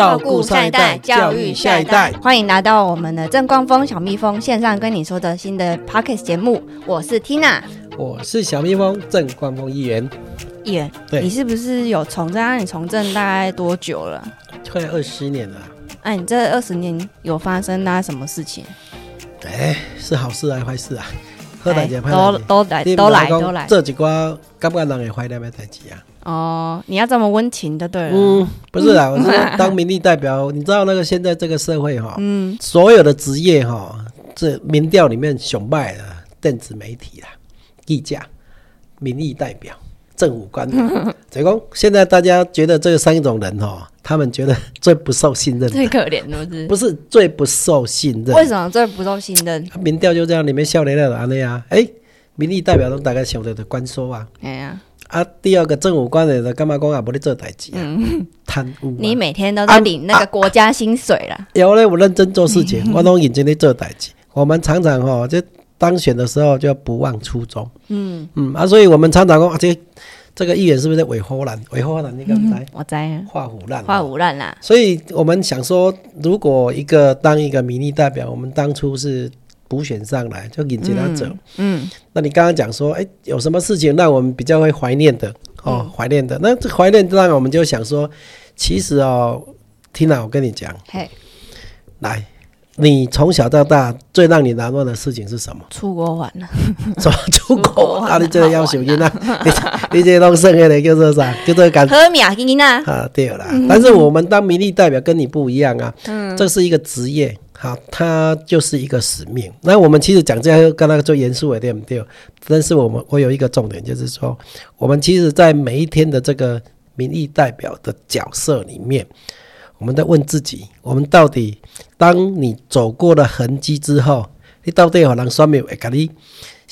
照顾上一代，教育下一代。欢迎来到我们的正光峰小蜜蜂线上跟你说的新的 Pockets 节目，我是 Tina，我是小蜜蜂正光峰议员。议员，对你是不是有从政？那你从政大概多久了？快二十年了，哎、你这二十年有发生大概什么事情？哎，是好事还是坏事啊？都都来你都来都来。这几寡感觉人会怀念的代志啊。哦，你要这么温情的对了。嗯，不是啦，我是当民意代表，你知道那个现在这个社会哈，嗯，所有的职业哈，这民调里面雄败的电子媒体啦、议价、民意代表、政府官员，所以讲现在大家觉得这三种人哈，他们觉得最不受信任，最可怜的是 不是最不受信任。为什么最不受信任？民调就这样，里面笑脸的安尼啊，哎，民意代表都大概晓得的官说啊。哎呀，啊，第二个政府官员的干嘛讲啊，无咧做代志啊，贪污、啊。你每天都在领那个国家薪水啦。有嘞，我认真做事情，我都认真咧做代志。我们常常吼，就当选的时候就不忘初衷。嗯，嗯啊，所以我们常常讲啊，这这个议员是不是伪荷兰？伪荷兰你敢知？我在画虎烂。画虎烂啦。所以我们想说，如果一个当一个民意代表，我们当初是补选上来，就引进他走。嗯，那你刚刚讲说，哎，有什么事情让我们比较会怀念的？哦，怀念的。那这怀念让我们就想说，其实哦，Tina，我跟你讲，嘿，来，你从小到大最让你难忘的事情是什么？出国玩了。什么出出国国啊？你 这个要求囡好玩仔，你你这个拢剩下的叫做啥？叫做感喝米啊，囡啊。啊，对啦。但是我们当民意代表跟你不一样啊，这是一个职业，好，它就是一个使命。那我们其实讲这样跟那个最严肃的对不对？但是我们我有一个重点，就是说，我们其实在每一天的这个民意代表的角色里面，我们在问自己，我们到底当你走过了痕迹之后，你到底有人说没有会给你？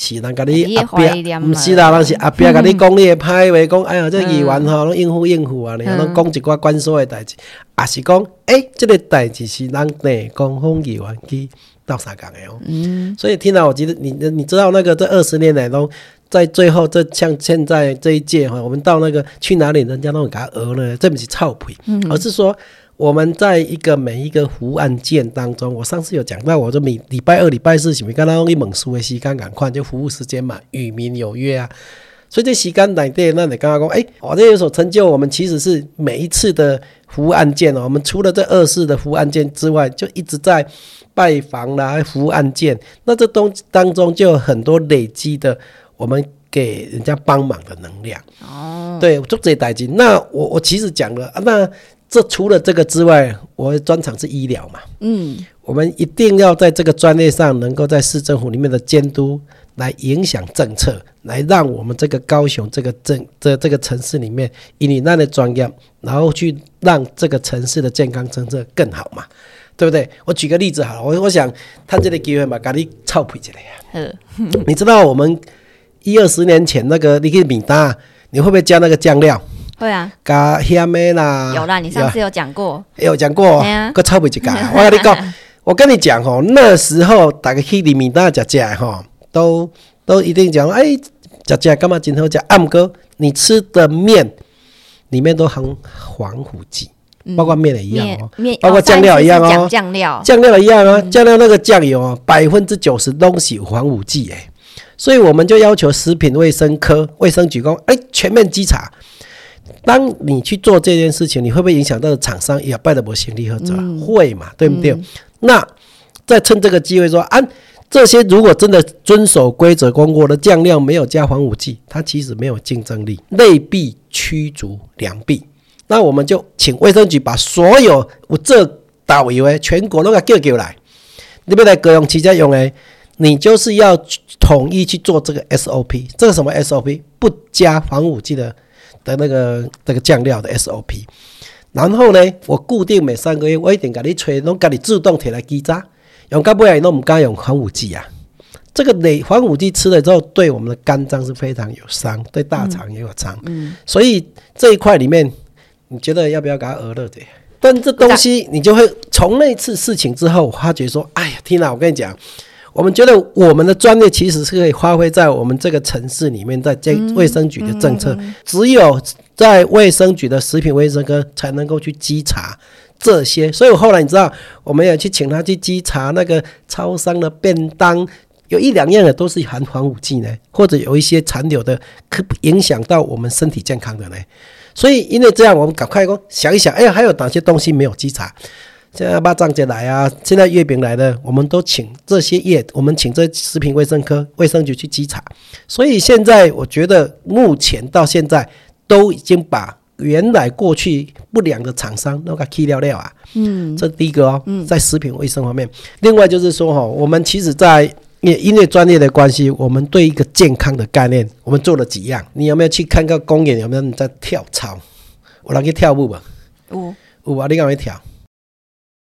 是人甲你你阿怀念毋是啦，人是 阿伯甲你讲你的歹话，讲哎呀，这议员吼拢应付应付啊，然后拢讲一寡官所的代志，也是讲诶，这个代志是咱内讲风议员去斗相共的哦。嗯，所以听到我觉得你你知道那个这二十年来都在最后这像现在这一届哈，我们到那个去哪里，人家都会给他讹了，这不是臭屁，而是说我们在一个每一个服务案件当中，我上次有讲到，我说每礼拜二、礼拜四是咪跟他用一猛书的时间赶快就服务时间嘛，与民有约啊。所以这时间内底，那你刚刚讲，哎、我这有所成就，我们其实是每一次的服务案件哦，我们除了这二次的服务案件之外，就一直在拜访啦、服务案件，那这东当中就有很多累积的我们给人家帮忙的能量。哦，对，我做这些代金。那我我其实讲了，啊、那这除了这个之外，我的专长是医疗嘛。嗯，我们一定要在这个专业上，能够在市政府里面的监督，来影响政策，来让我们这个高雄这个镇这这个城市里面，以你那的专业，然后去让这个城市的健康政策更好嘛，对不对？我举个例子好了，我我想他这个机会嘛，给你臭屁一下呀。呵，你知道我们一二十年前那个你去米搭，你会不会加那个酱料？会啊，加虾米啦？有啦，你上次有讲过。有讲过个臭不一家。我跟你讲，我跟你讲吼，那时候大家去里面大家食吼，都都一定讲，哎，食食干嘛真好食？暗哥，你吃的面里面都含防腐剂，包括面也一样哦，面，包括哦酱料一样哦酱料，酱料一样啊，酱料那个酱油啊，百分之九十都是有防腐剂哎，所以我们就要求食品卫生科卫生局讲，哎，全面稽查。当你去做这件事情，你会不会影响到厂商也拜的不行力合作？会嘛，对不对？那再趁这个机会说，啊，这些如果真的遵守规则，公国的酱料没有加防腐剂，它其实没有竞争力，内必驱逐良币。那我们就请卫生局把所有我这导游诶全国都给叫叫来，你要来各用其家用诶，你就是要统一去做这个 SOP。这个什么 SOP？不加防腐剂的的那个那个酱料的 SOP。然后呢，我固定每三个月，我一定给你吹，拢给你自动提来基渣，用到尾拢唔敢用防腐剂啊。这个累防腐剂吃了之后，对我们的肝脏是非常有伤，对大肠也有伤。嗯，所以这一块里面，你觉得要不要给他额乐的？但这东西你就会从那次事情之后，我发觉说，哎呀，天哪，我跟你讲，我们觉得我们的专业其实是可以发挥在我们这个城市里面，在这卫生局的政策，只有在卫生局的食品卫生科才能够去稽查这些，所以我后来你知道，我们也去请他去稽查那个超商的便当，有一两样的都是含防腐剂呢，或者有一些残留的，可影响到我们身体健康的呢。所以因为这样，我们赶快说想一想，哎呀，还有哪些东西没有稽查？现在把张姐来啊，现在月饼来了，我们都请这些业，我们请这食品卫生科卫生局去稽查。所以现在我觉得，目前到现在都已经把原来过去不良的厂商都给去掉掉啊。嗯，这第一个哦，在食品卫生方面。另外就是说哈，我们其实在因因为专业的关系，我们对一个健康的概念，我们做了几样。你有没有去看个公园？有没有人在跳操？我来去跳舞吧。有有啊，你敢会跳？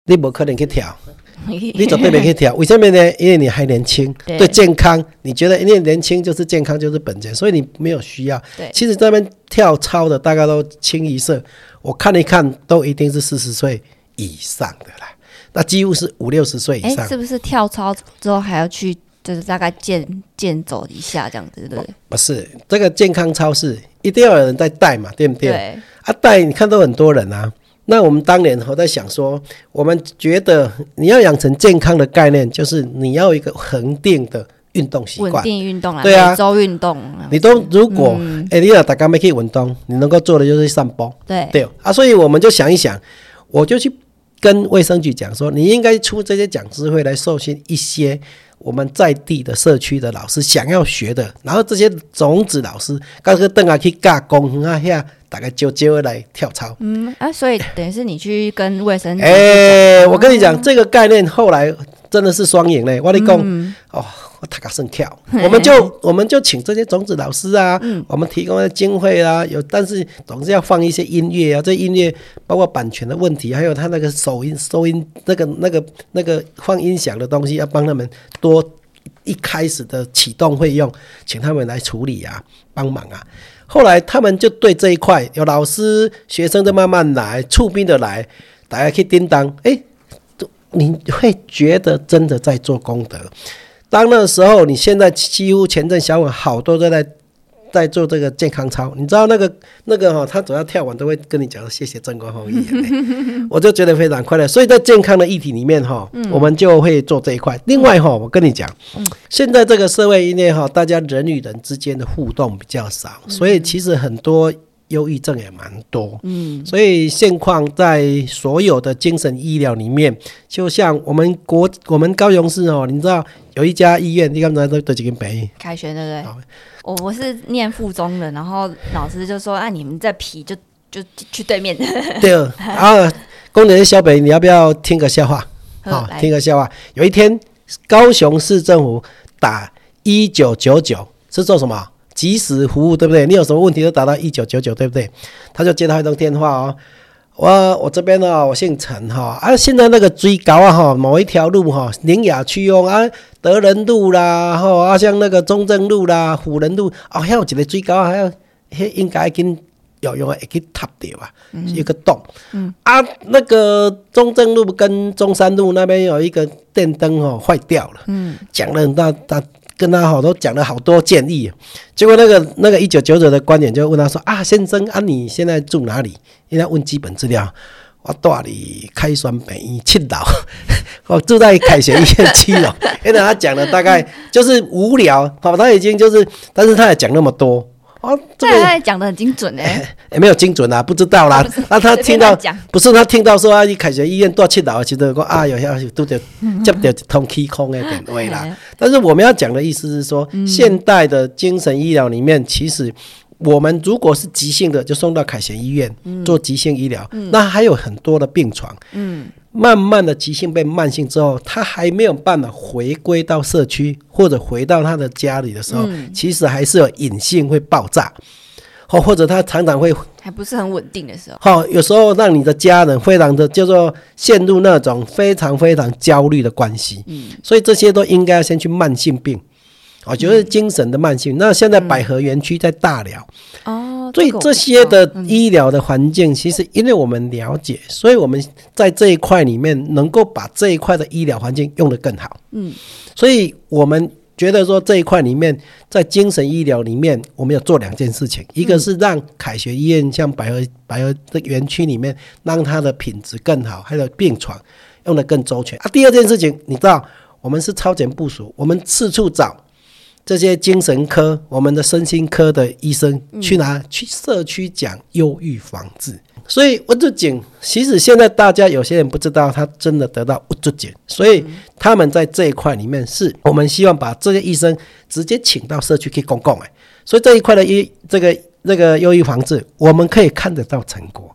你不可能去跳，你绝对没去跳。为什么呢？因为你还年轻，对健康，你觉得因为年轻就是健康就是本钱，所以你没有需要。对，其实这边跳操的大概都清一色，我看一看都一定是四十岁以上的啦，那几乎是五六十岁以上。是不是跳操之后还要去就是大概健健走一下这样子，对不对？不是，这个健康操是一定要有人在带嘛，对不对？对。啊，带你看都很多人啊。那我们当年我在想说，我们觉得你要养成健康的概念，就是你要一个恒定的运动习惯，稳定运动啊，对啊，周运动。你都如果哎，你要大家没去运动，你能够做的就是散步，对对啊，所以我们就想一想，我就去跟卫生局讲说，你应该出这些讲师会来受训一些。我们在地的社区的老师想要学的，然后这些种子老师，刚刚邓啊去加工啊下，大概就就会来跳操。嗯啊，所以等于是你去跟卫生。哎，我跟你讲，这个概念后来真的是双赢嘞！我跟你讲，哦。他个甚跳，我们就我们就请这些种子老师啊，我们提供的经费啊，有但是总是要放一些音乐啊，这音乐包括版权的问题，还有他那个收音收音那个那个那个放音响的东西，要帮他们多一开始的启动费用，请他们来处理啊，帮忙啊。后来他们就对这一块有老师学生就慢慢来，出兵的来，大家去叮当，哎，你会觉得真的在做功德。当那时候，你现在几乎前阵小稳好多都在在做这个健康操，你知道那个那个哈，他只要跳完都会跟你讲谢谢正光红衣，我就觉得非常快乐。所以在健康的议题里面哈，我们就会做这一块。另外哈，我跟你讲，现在这个社会因为哈，大家人与人之间的互动比较少，所以其实很多。忧郁症也蛮多，嗯，所以现况在所有的精神医疗里面，就像我们国我们高雄市哦，你知道有一家医院，你刚才都都几个北凯旋对不对？我我是念附中的，然后老师就说啊，你们在皮就就去对面。对啊，工人小北，你要不要听个笑话？好，听个笑话。有一天，高雄市政府打一九九九是做什么？及时服务对不对？你有什么问题都打到一九九九对不对？他就接到一通电话哦，我我这边呢，我姓陈哈啊，现在那个追高啊哈，某一条路哈，宁雅区哦啊，德仁路啦哈啊，像那个中正路啦、辅仁路啊，还有一个追高还有，应该跟有用啊，会去塌掉啊，一个洞。嗯啊，那个中正路跟中山路那边有一个电灯哦坏掉了。嗯，讲了很大大。跟他好多讲了好多建议，结果那个那个一九九九的观点就问他说啊，先生啊，你现在住哪里？应该问基本资料，我住里开双北七楼，我住在凯旋医院七楼。因为他讲了大概就是无聊，好，他已经就是，但是他也讲那么多。哦，这个讲的很精准哎，也 没有精准啊，不知道啦。那他听到不是他听到说啊，凯旋医院多七楼，其实我啊，有些都得接到通气空的点位啦。但是我们要讲的意思是说，现代的精神医疗里面，其实我们如果是急性的，就送到凯旋医院做急性医疗，那还有很多的病床。嗯。慢慢的急性变慢性之后，他还没有办法回归到社区或者回到他的家里的时候，其实还是有隐性会爆炸，或或者他常常会还不是很稳定的时候，好，有时候让你的家人非常的叫做陷入那种非常非常焦虑的关系，嗯，所以这些都应该先去慢性病。我觉得精神的慢性，那现在百合园区在大寮，哦，所以这些的医疗的环境，其实因为我们了解，所以我们在这一块里面能够把这一块的医疗环境用得更好。嗯，所以我们觉得说这一块里面，在精神医疗里面，我们要做两件事情，一个是让凯旋医院像百合百合的园区里面，让它的品质更好，还有病床用得更周全。啊。第二件事情，你知道，我们是超前部署，我们四处找这些精神科、我们的身心科的医生去哪去社区讲忧郁防治。所以物质警，其实现在大家有些人不知道，他真的得到物质警，所以他们在这一块里面，是我们希望把这些医生直接请到社区去公共哎，所以这一块的医这个这个忧郁防治，我们可以看得到成果，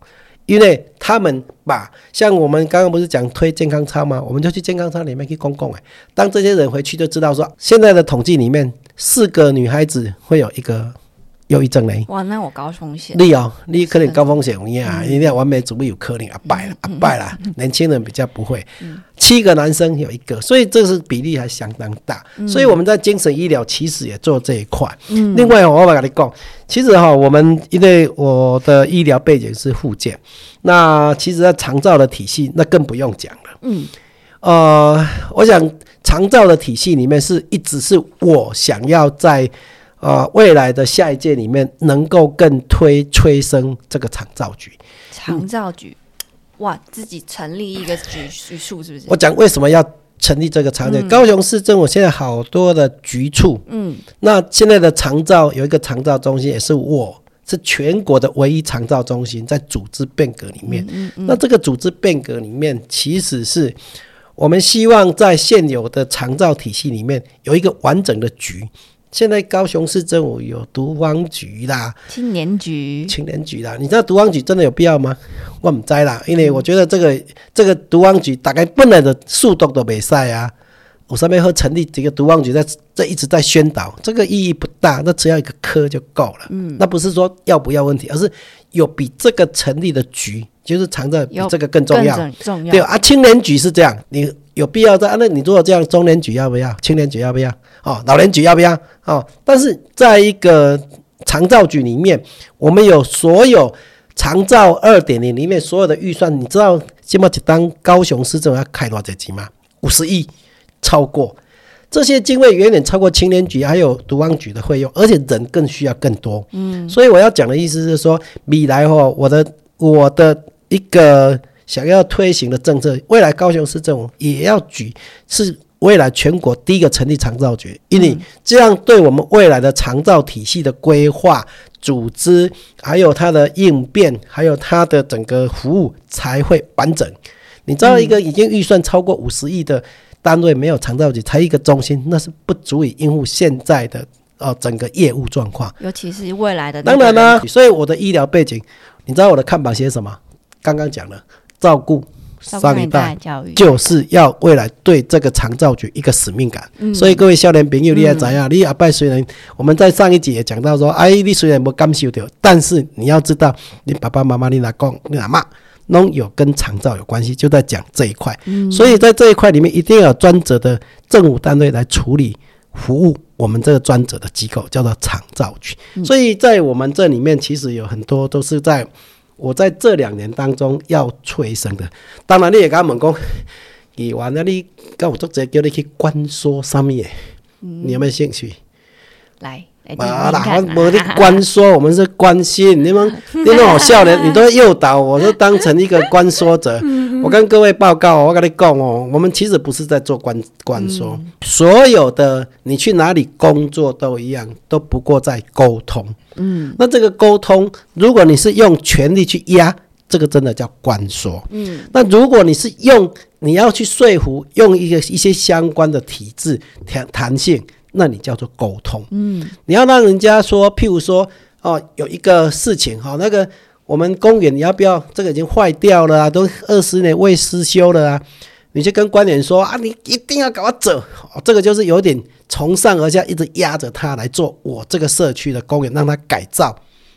因为他们把像我们刚刚不是讲推健康操吗？我们就去健康操里面去公共哎，当这些人回去就知道说，现在的统计里面，四个女孩子会有一个。忧郁症呢，哇，那我高风险。你哦，你可能高风险，你啊，一定要完美主义有可能啊败了啊败了，年轻人比较不会。七个男生有一个，所以这是比例还相当大。所以我们在精神医疗其实也做这一块。另外，我跟你讲，其实哈，我们因为我的医疗背景是护健，那其实在长照的体系，那更不用讲了。嗯，呃，我想长照的体系里面是一直是我想要在。啊，未来的下一届里面能够更推催生这个长照局。长照局，哇，自己成立一个局局处是不是？我讲为什么要成立这个长照？高雄市政府现在好多的局处，嗯，那现在的长照有一个长照中心，也是我是全国的唯一长照中心，在组织变革里面。嗯嗯。那这个组织变革里面，其实是我们希望在现有的长照体系里面有一个完整的局。现在高雄市政府有毒王局啦，青年局、青年局啦，你知道毒王局真的有必要吗？我唔知啦，因为我觉得这个这个毒王局大概本来的速度都没晒啊。我上面会成立几个毒王局，在这一直在宣导，这个意义不大，那只要一个科就够了。嗯，那不是说要不要问题，而是有比这个成立的局，就是藏着比这个更重要。重要对啊，青年局是这样，你有必要在啊？那你如果这样，中年局要不要？青年局要不要？哦，老年局要不要？哦，但是在一个长照局里面，我们有所有长照二点零里面所有的预算，你知道现在当高雄市政府要开多少钱吗？五十亿。超过这些经费远远超过青年局还有独王局的费用，而且人更需要更多。嗯，所以我要讲的意思是说，未来哦，我的我的一个想要推行的政策，未来高雄市政府也要举是未来全国第一个成立长照局，因为这样对我们未来的长照体系的规划、组织，还有它的应变，还有它的整个服务才会完整。你知道，一个已经预算超过五十亿的。单位没有长照局，才一个中心，那是不足以应付现在的呃整个业务状况，尤其是未来的。当然呢，所以我的医疗背景，你知道我的看板写什么？刚刚讲了，照顾上一代教育，就是要未来对这个长照局一个使命感。所以各位少年朋友，你也怎样？你阿拜虽然我们在上一集也讲到说，哎，你虽然没感受到，但是你要知道，你爸爸妈妈、你老公、你阿妈。弄有跟长照有关系，就在讲这一块，所以在这一块里面一定要有专责的政府单位来处理服务我们这个专责的机构，叫做长照局。所以在我们这里面，其实有很多都是在我在这两年当中要催生的。当然，你也跟他们讲，你完了，你跟我作者叫你去关说上面，你有没有兴趣？来。啊，哪没的关说，我们是关心你们，你们好笑的，你都诱导我，都当成一个关说者。我跟各位报告，我跟你讲哦，我们其实不是在做关关说，所有的你去哪里工作都一样，都不过在沟通。嗯，那这个沟通，如果你是用权力去压，这个真的叫关说。嗯，那如果你是用你要去说服，用一个一些相关的体制弹弹性。那你叫做沟通，嗯，你要让人家说，譬如说，哦，有一个事情哈，那个我们公园你要不要？这个已经坏掉了啊，都二十年未施修了啊，你就跟官员说啊，你一定要搞我走，这个就是有点从上而下一直压着他来做我这个社区的公园，让他改造，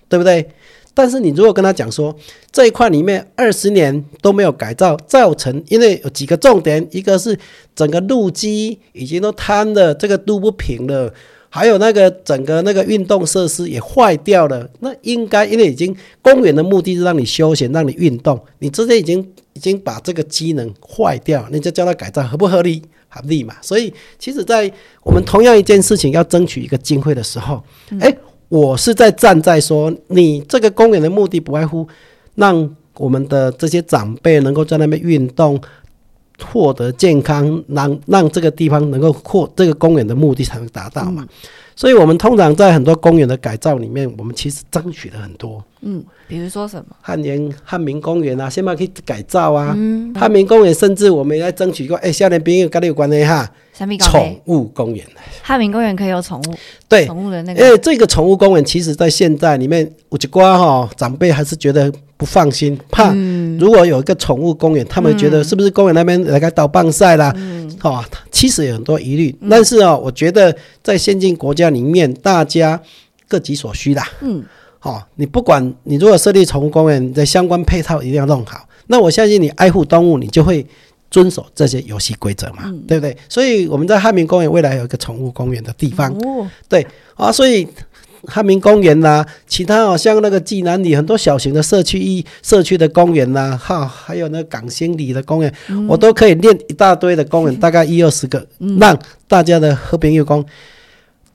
对不对？但是你如果跟他讲说这一块里面二十年都没有改造造成，因为有几个重点，一个是整个路基已经都瘫了，这个路不平了，还有那个整个那个运动设施也坏掉了。那应该因为已经公园的目的是让你休闲，让你运动，你这些已经已经把这个机能坏掉，你就叫它改造，合不合理？合理嘛。所以，其实，在我们同样一件事情要争取一个经费的时候，哎、我是在站在说，你这个公园的目的不外乎让我们的这些长辈能够在那边运动。获得健康，让让这个地方能够获这个公园的目的才能达到嘛。所以，我们通常在很多公园的改造里面，我们其实争取了很多。嗯，比如说什么？汉园汉民公园啊，现在可以改造啊。嗯，汉民公园甚至我们也在争取过，哎、少年朋友跟你有关的哈，三米高宠物公园。汉民公园可以有宠物，对，宠物的那因个，为这个宠物公园，其实在现在里面，有一瓜哈长辈还是觉得不放心，怕嗯如果有一个宠物公园，他们觉得是不是公园那边来个倒棒赛啦？哦，其实有很多疑虑。但是啊，我觉得在先进国家里面，大家各取所需啦。嗯，哦，你不管你如果设立宠物公园，你的相关配套一定要弄好。那我相信你爱护动物，你就会遵守这些游戏规则嘛，对不对？所以我们在汉民公园未来有一个宠物公园的地方。哦，对啊，所以汉民公园啦、其他哦，像那个济南里很多小型的社区一社区的公园啦、哈，还有那个港兴里的公园，我都可以练一大堆的公园，大概一二十个，让大家的和平友工。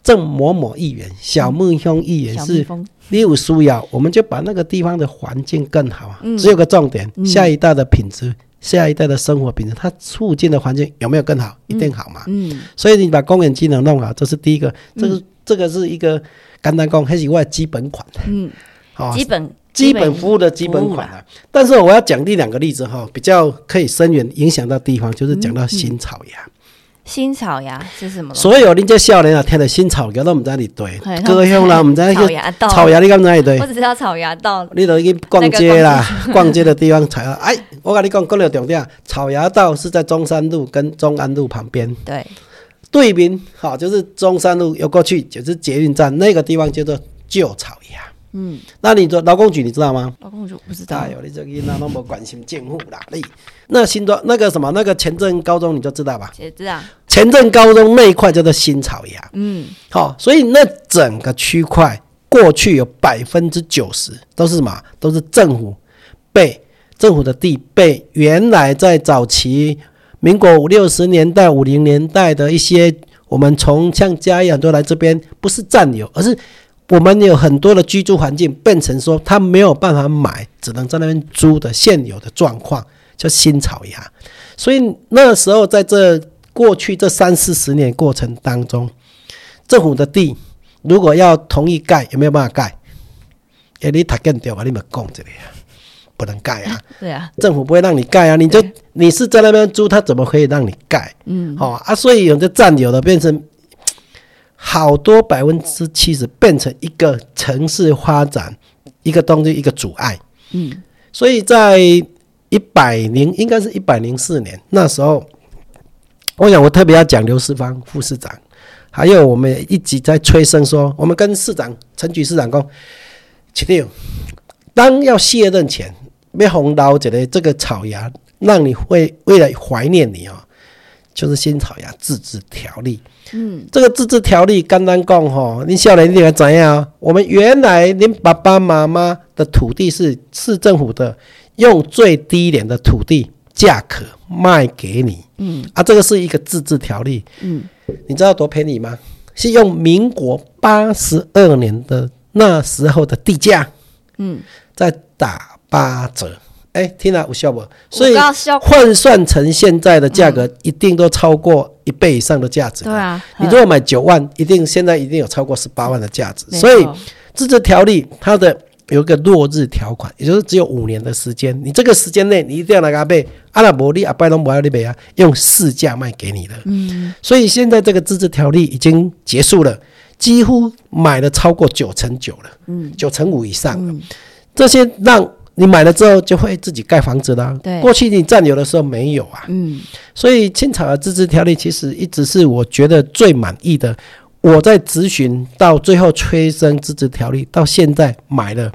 郑某某议员、小木兄议员是你有需要，我们就把那个地方的环境更好啊。嗯只有个重点，下一代的品质，下一代的生活品质，它促进的环境有没有更好？一定好嘛。嗯，所以你把公园机能弄好，这是第一个，这个、这个是一个简单讲，还是我的基本款，嗯，好、基本基本服务的基本款啊。但是我要讲第两个例子哈，比较可以深远影响到地方，就是讲到新草芽。新草芽是什么？所有恁这少年啊，听到新草芽都唔知你对嘿，高雄啦，唔知草去芽道，草芽你敢知你对我？只知道草芽道，你都去逛街啦，逛街的地方才哎，我跟你讲，讲了重点，草芽道是在中山路跟中安路旁边。对，对面好，就是中山路游过去就是捷运站那个地方叫做旧草芽。嗯，那你说劳工局你知道吗？劳工局不知道哎，呦，你这个那那么关心政府啦，你那新庄那个什么那个前镇高中你就知道吧？也知道，前镇高中那一块叫做新草芽，嗯，好、所以那整个区块过去有百分之九十都是什么？都是政府被政府的地被原来在早期民国五六十年代、五零年代的一些我们从像嘉义很多来这边，不是占有，而是我们有很多的居住环境变成说他没有办法买，只能在那边租的现有的状况，叫新草芽。所以那时候在这过去这三四十年过程当中，政府的地如果要同意盖，有没有办法盖？哎，你太更掉啊，你们讲这里啊，不能盖啊，对啊，政府不会让你盖啊，你就你是在那边租，他怎么可以让你盖？嗯，哦啊，所以有的占有的变成好多百分之七十变成一个城市发展一个东西一个阻碍。嗯，所以在一百零应该是一百零四年那时候，我想我特别要讲刘世芳副市长，还有我们一直在催生说，我们跟市长陈局市长讲，七六，当要卸任前，要红刀一个这个草芽，让你会为了怀念你哦，就是新草芽自治条例。嗯，这个自治条例刚刚讲吼，你少年你要怎样啊？我们原来您爸爸妈妈的土地是市政府的，用最低廉的土地价格卖给你。嗯啊，这个是一个自治条例。嗯，你知道多便宜吗？是用民国八十二年的那时候的地价，嗯，在打八折。哎，听了有效不？所以换算成现在的价格，一定都超过一倍以上的价值。对啊，你如果买九万，一定现在一定有超过十八万的价值。所以错自治条例它的有一个落日条款，也就是只有五年的时间，你这个时间内你一定要来给他卖，阿拉伯利阿拜龙不要你卖啊，用市价卖给你的。嗯，所以现在这个自治条例已经结束了，几乎买了超过九成九了，嗯，九成五以上了。嗯这些让你买了之后就会自己盖房子啦。对过去你占有的时候没有啊。嗯所以青草的自治条例其实一直是我觉得最满意的。我在咨询到最后催生自治条例，到现在买了，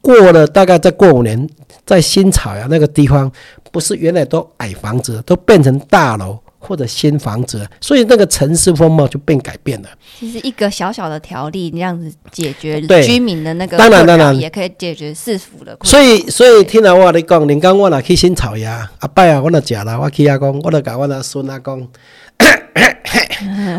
过了大概再过五年，在新草芽那个地方，不是原来都矮房子，都变成大楼，或者新房子，所以那个城市风貌就变改变了。其实一个小小的条例，这样子解决居民的那个当然当然也可以解决市府的。所以，所以听了我你讲，你刚我那去新草芽，阿伯啊，我那食啦，我去阿公，我著甲我阿孙啊讲，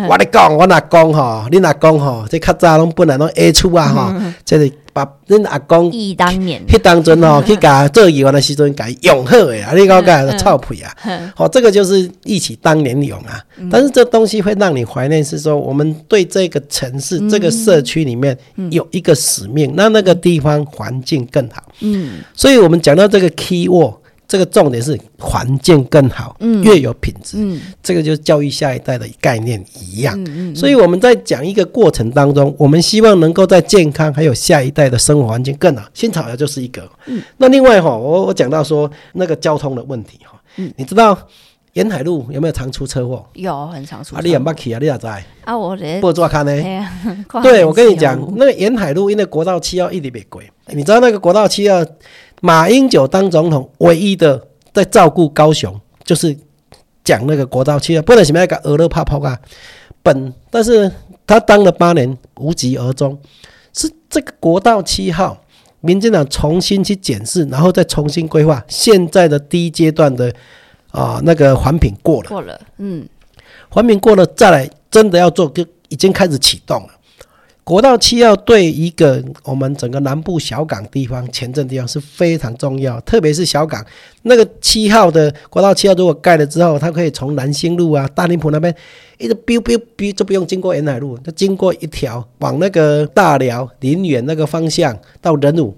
我咧讲，我阿公吼，恁阿公吼，这较早拢本来拢 A 厝啊吼，这是把恁阿公忆当年，迄当阵吼 去甲做议员的时阵，甲伊用好诶啊，你讲甲臭屁啊！好、这个就是忆起当年勇啊。但是这东西会让你怀念，是说我们对这个城市、这个社区里面有一个使命，让那个地方环境更好。嗯，所以我们讲到这个 key word，这个重点是环境更好，越有品质。嗯这个就是教育下一代的概念一样。嗯嗯，所以我们在讲一个过程当中，我们希望能够在健康还有下一代的生活环境更好。新草芽就是一个。嗯那另外哈，我我讲到说那个交通的问题哈，嗯你知道沿海路有没有常出车祸？有很常出啊，你也错捌去啊，你也知道，啊，我咧，不抓看呢。对，我跟你讲那个沿海路因为国道七号一直被鬼，你知道那个国道七号，马英九当总统唯一的在照顾高雄，就是讲那个国道七号，不能什么那个俄勒帕泡啊，本，但是他当了八年无疾而终，是这个国道七号。民进党重新去检视，然后再重新规划现在的第一阶段的啊、那个环评过了，过了，嗯，环评过了再来，真的要做，就已经开始启动了。国道七号对一个我们整个南部小港地方、前镇地方是非常重要，特别是小港那个七号的国道七号，如果盖了之后，它可以从南兴路啊、大林浦那边一直 biu biu biu 就不用经过沿海路，它经过一条往那个大寮、林园那个方向到仁武，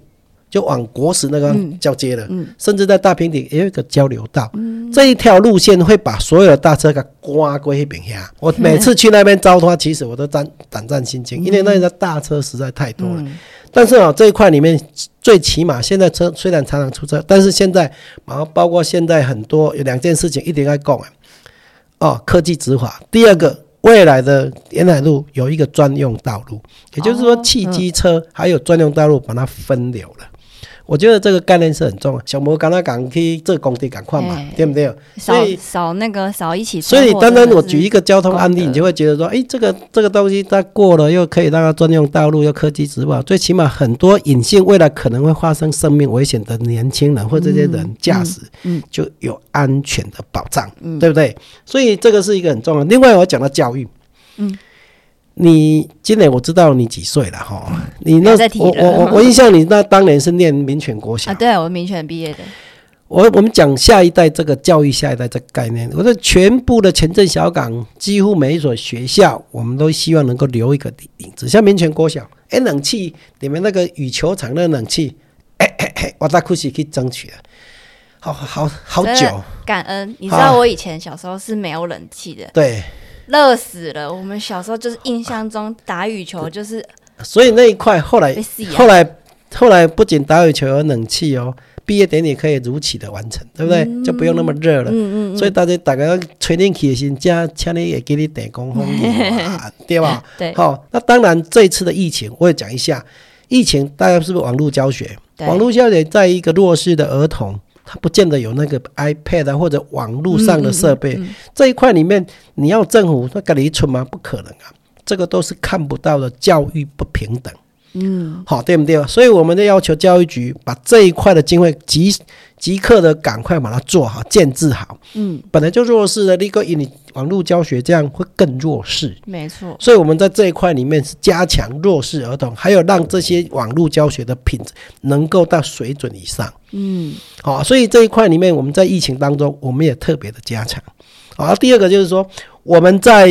就往国史那个交接了。甚至在大平顶也有一个交流道，这一条路线会把所有的大车给刮过去边下。我每次去那边招他，其实我都胆胆战心惊，因为那里的大车实在太多了。但是啊，这一块里面最起码现在车虽然常常出车，但是现在然后包括现在很多有两件事情一定要讲啊，哦，科技执法。第二个，未来的沿海路有一个专用道路，也就是说哦汽机车还有专用道路把它分流了。我觉得这个概念是很重要。小摩刚才讲去做工地赶快嘛哎，对不对？所以少那个少一起所以祸单单我举一个交通案例，你就会觉得说，哎，这个这个东西它过了，又可以让它专用道路，又科技执法，最起码很多隐性未来可能会发生生命危险的年轻人或这些人驾驶，嗯就有安全的保障，对不对？所以这个是一个很重要。另外，我讲到教育，嗯。你今年我知道你几岁了哈？你不那我我我我印象你那当年是念民权国小。啊，，对我民权毕业的，我我们讲下一代这个教育下一代这个概念，我说全部的前镇小港，几乎每一所学校，我们都希望能够留一个影子。像民权国小，哎，冷气里面那个羽球场的冷气，哎哎哎，我大库西去争取了，好好好久，感恩。你知道我以前小时候是没有冷气的，对，热死了。我们小时候就是印象中打羽球就是所以那一块后来被死啊后来后来不仅打羽球有冷气哦，毕业典礼可以如期的完成，对不对？就不用那么热了。嗯嗯所以大家大家吹冷气的时候，加请你也给你点工风啊，对吧？对好、那当然这一次的疫情，我也讲一下，疫情大家是不是网络教学？对网络教学在一个弱势的儿童，他不见得有那个 iPad 啊或者网络上的设备，嗯嗯这一块里面，你要政府那个离村吗？不可能啊，这个都是看不到的教育不平等。嗯好，对不对？所以我们就要求教育局把这一块的经费即即刻的赶快把它做好、建制好。嗯，本来就弱势的，立刻以你网络教学这样会更弱势。没错，所以我们在这一块里面是加强弱势儿童，还有让这些网络教学的品质能够到水准以上。嗯好、所以这一块里面，我们在疫情当中，我们也特别的加强。好、第二个就是说，我们在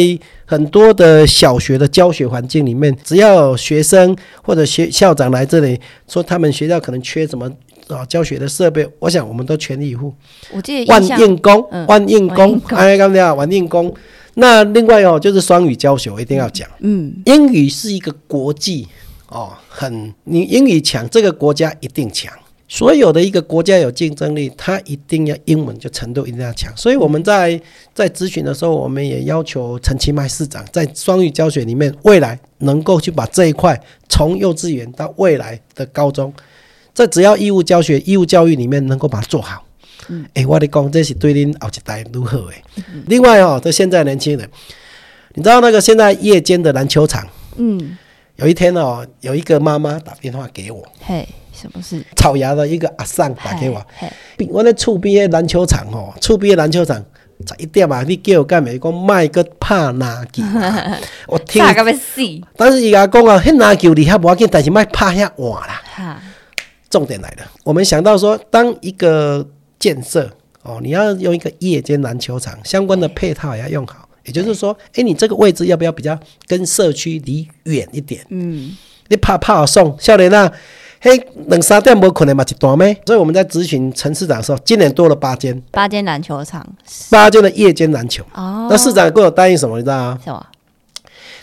很多的小学的教学环境里面，只要有学生或者学校长来这里说他们学校可能缺什么啊教学的设备，我想我们都全力以赴。我记得万应工，嗯万应工哎，刚才万应工。那另外哦，就是双语教学，我一定要讲。嗯英语是一个国际哦，很你英语强，这个国家一定强。所有的一个国家有竞争力，它一定要英文就程度一定要强。所以我们在在咨询的时候，我们也要求陈其迈市长在双语教学里面，未来能够去把这一块从幼稚园到未来的高中，在只要义务教学、义务教育里面能够把它做好。哎、我跟你讲，这是对您后一代如何诶。另外哦，这现在年轻人，你知道那个现在夜间的篮球场，嗯，有一天哦，有一个妈妈打电话给我，嘿，什么事？草芽的一个阿桑打给我，我咧厝边的篮球场吼，厝边的篮球场十一点啊，你叫我干咩？讲卖个拍篮球啊，我听！但是伊甲讲啊，迄篮球厉害无要紧，但是卖拍遐晚啦。重点来了，我们想到说，当一个建设哦，你要用一个夜间篮球场相关的配套也要用好，也就是说，诶，你这个位置要不要比较跟社区离远一点？嗯，你怕怕好送，少年啊，嘿，两三点无可能嘛一段咩？所以我们在咨询陈市长的时候，今年多了八间，八间篮球场八间的夜间篮球。哦，那市长跟我答应什么？你知道吗？什么？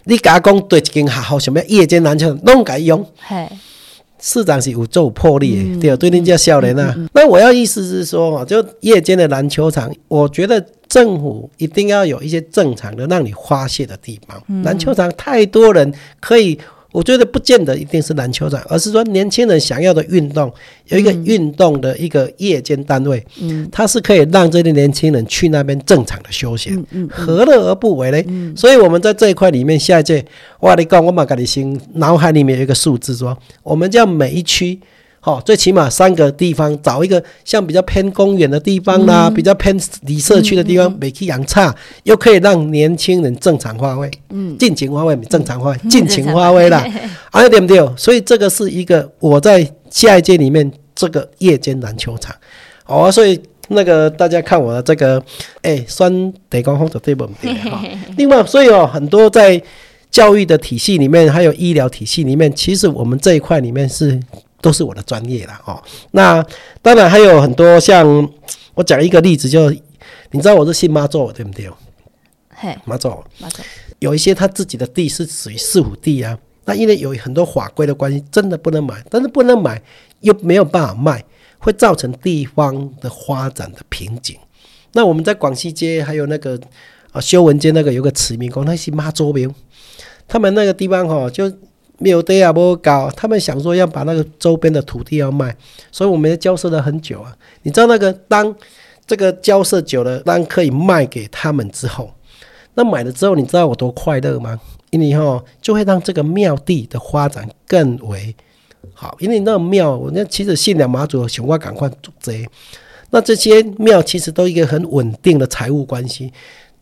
你甲我讲对一间学校想要夜间篮球，拢改用。嘿，市长是有做有魄力的，嗯对，对人家少年啊。那我要意思是说，哦，就夜间的篮球场，我觉得政府一定要有一些正常的让你发泄的地方。嗯篮球场太多人可以，我觉得不见得一定是篮球场，而是说年轻人想要的运动，有一个运动的一个夜间单位，嗯它是可以让这些年轻人去那边正常的休闲。嗯嗯，何乐而不为呢？所以我们在这一块里面，下一届我跟你讲，我马跟你心脑海里面有一个数字说，我们叫每一区。好、最起码三个地方，找一个像比较偏公园的地方啦，比较偏离社区的地方，每去养差，又可以让年轻人正常发挥，嗯，尽情发挥，正常发挥，尽情发挥啦，啊，对不对？所以这个是一个我在下一届里面这个夜间篮球场，哦，所以那个大家看我的这个，哎，酸得光红的对不对？哈，另外，所以哦，很多在教育的体系里面，还有医疗体系里面，其实我们这一块里面是都是我的专业了。哦。那当然还有很多像我讲一个例子，就你知道我是信妈祖对不对？嘿，妈祖马总，有一些他自己的地是属于四府地啊，那因为有很多法规的关系，真的不能买，但是不能买又没有办法卖，会造成地方的发展的瓶颈。那我们在广西街还有那个啊修文街那个有个慈明宫，那是妈祖庙，他们那个地方哈、就没有地啊不搞，他们想说要把那个周边的土地要卖，所以我们交涉了很久啊。你知道那个当这个交涉久了，当可以卖给他们之后，那买了之后，你知道我多快乐吗？因为哈就会让这个庙地的发展更为好，因为那个庙，我那其实信仰马祖，想我赶快做这，那这些庙其实都一个很稳定的财务关系，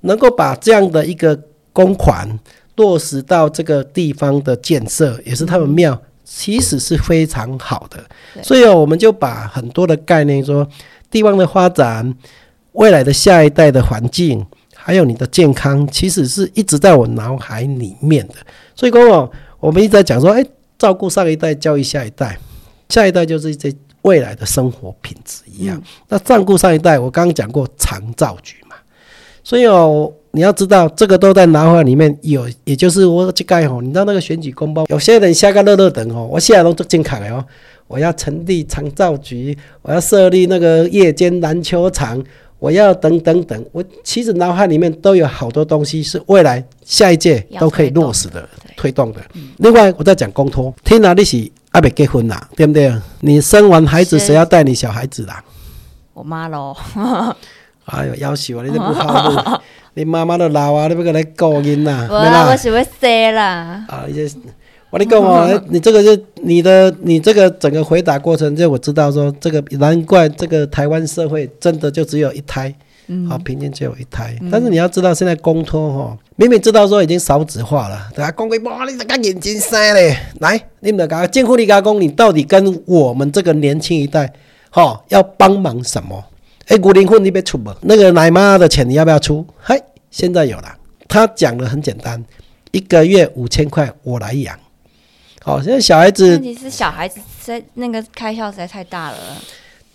能够把这样的一个公款落实到这个地方的建设，也是他们庙，其实是非常好的。所以哦，我们就把很多的概念说，地方的发展，未来的下一代的环境，还有你的健康，其实是一直在我脑海里面的。所以说哦，我们一直在讲说，哎，照顾上一代，教育下一代，下一代就是这未来的生活品质一样。那照顾上一代，我刚刚讲过长照局嘛，所以哦，你要知道这个都在脑海里面有，也就是我这盖吼，你知道那个选举公报，有些人下个乐乐等哦，我现在都做健康的哦，我要成立长照局，我要设立那个夜间篮球场。我要等等等，我其实脑海里面都有好多东西是未来下一届都可以落实的、推动的。另外，我在讲公托，听哪你是还没结婚啦，对不对？你生完孩子，谁要带你小孩子啦？我妈喽，哎呦，要求你都不好路，你妈妈都老啊，你不给来顾囡呐？我啊，我是会生啦，啊，你这我跟你讲哦，你这个就你的你这个整个回答过程，就我知道说这个难怪这个台湾社会真的就只有一胎，好、平均只有一胎。但是你要知道，现在公托哈，明明知道说已经少子化了，对啊，公规哇，你这个眼睛塞嘞，来，你们讲监护力加工，你到底跟我们这个年轻一代，哈、要帮忙什么？哎，古灵混你别出不？那个奶妈的钱你要不要出？嗨，现在有了。他讲的很简单，一个月五千块我来养。好，现在小孩子问题是小孩子在那个开销实在太大了，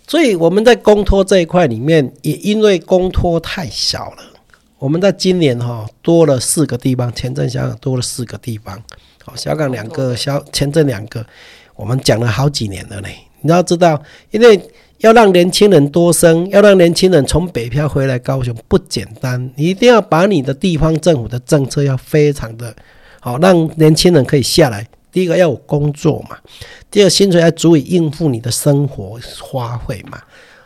所以我们在公托这一块里面，也因为公托太小了，我们在今年哈、多了四个地方，前镇、小港多了四个地方，好，小港两个，小前镇两个，我们讲了好几年了呢。你要知道，因为要让年轻人多生，要让年轻人从北漂回来高雄不简单，你一定要把你的地方政府的政策要非常的好，让年轻人可以下来。第一个要有工作嘛，第二薪水要足以应付你的生活花费嘛。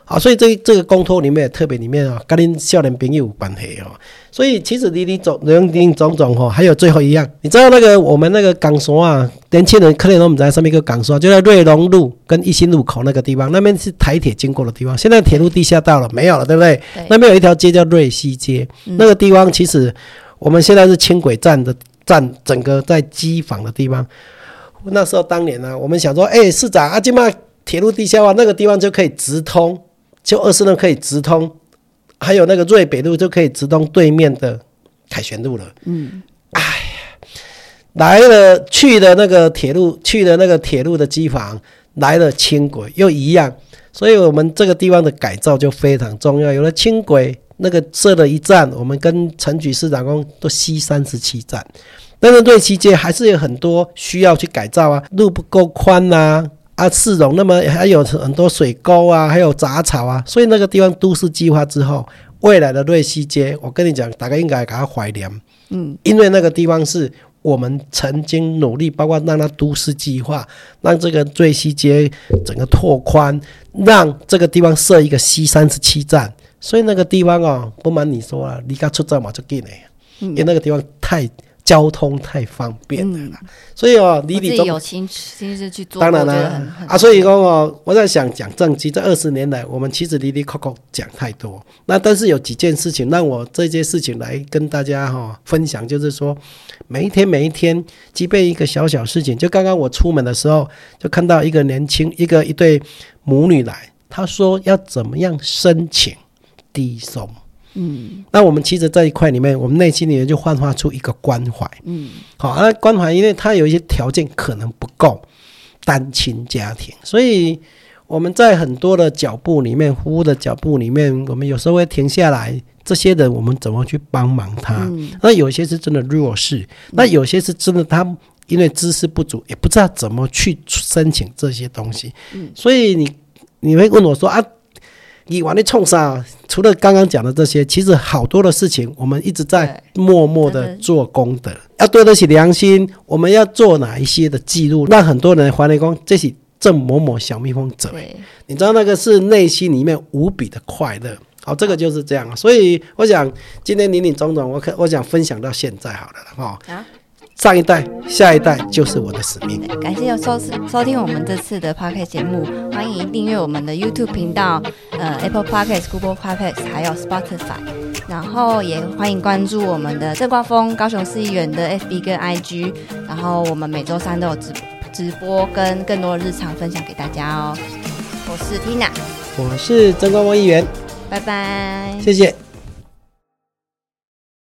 啊，所以这这个公托里面也特别里面啊，跟您少年朋友有关系哦。所以其实林林总林林总总哈，还有最后一样，你知道那个我们那个港所啊，年轻人可能都不在上面一个港所，就在瑞龙路跟一心路口那个地方，那边是台铁经过的地方。现在铁路地下道了没有了，对不对？对那边有一条街叫瑞西街，那个地方其实我们现在是轻轨站的站，整个在机房的地方。那时候当年呢、我们想说，哎、市长啊，今嘛铁路地下化那个地方就可以直通，就二四路可以直通，还有那个瑞北路就可以直通对面的凯旋路了。嗯，哎呀来了去了那个铁路，去了那个铁路的机房，来了轻轨又一样，所以我们这个地方的改造就非常重要。有了轻轨，那个设了一站，我们跟陈局市长工都西三十七站，但是瑞西街还是有很多需要去改造啊，路不够宽呐、啊。市容那么还有很多水沟啊，还有杂草啊，所以那个地方都市计划之后，未来的瑞西街，我跟你讲，大概应该给它怀念，嗯，因为那个地方是我们曾经努力，包括让它都市计划，让这个瑞西街整个拓宽，让这个地方设一个 C 三十七站，所以那个地方哦，不瞒你说啊，离家出站嘛就近了，因为那个地方太交通太方便了啦，所以哦，你中有亲亲自去做，当然啦、啊，所以说哦，我在想讲政绩，这二十年来，我们其实离离扣扣讲太多。那但是有几件事情让我这些事情来跟大家哈、分享，就是说每一天每一天，即便一个小小事情，就刚刚我出门的时候，就看到一个年轻一个一对母女来，她说要怎么样申请低收。嗯那我们其实这一块里面，我们内心里面就幻化出一个关怀。嗯好，那关怀，因为他有一些条件可能不够，单亲家庭，所以我们在很多的脚步里面，服务的脚步里面，我们有时候会停下来，这些人我们怎么去帮忙他？嗯那有些是真的弱势，那有些是真的他因为知识不足，也不知道怎么去申请这些东西，嗯所以你你会问我说啊。你往那冲啥？除了刚刚讲的这些，其实好多的事情，我们一直在默默的做功德，要对得起良心。我们要做哪一些的记录，让很多人怀疑光这是郑某某小蜜蜂者。对，你知道那个是内心里面无比的快乐。好，这个就是这样。所以我想今天林林总总，我可我想分享到现在好了哈。好上一代、下一代就是我的使命。感谢有收收听我们这次的 podcast 节目，欢迎订阅我们的 YouTube 频道，呃 Apple Podcast、Google Podcast 还有 Spotify，然后也欢迎关注我们的郑光峰高雄市议员的 FB 跟 IG，然后我们每周三都有直直播跟更多的日常分享给大家哦。我是 Tina，我是曾光峰议员，拜拜。谢谢。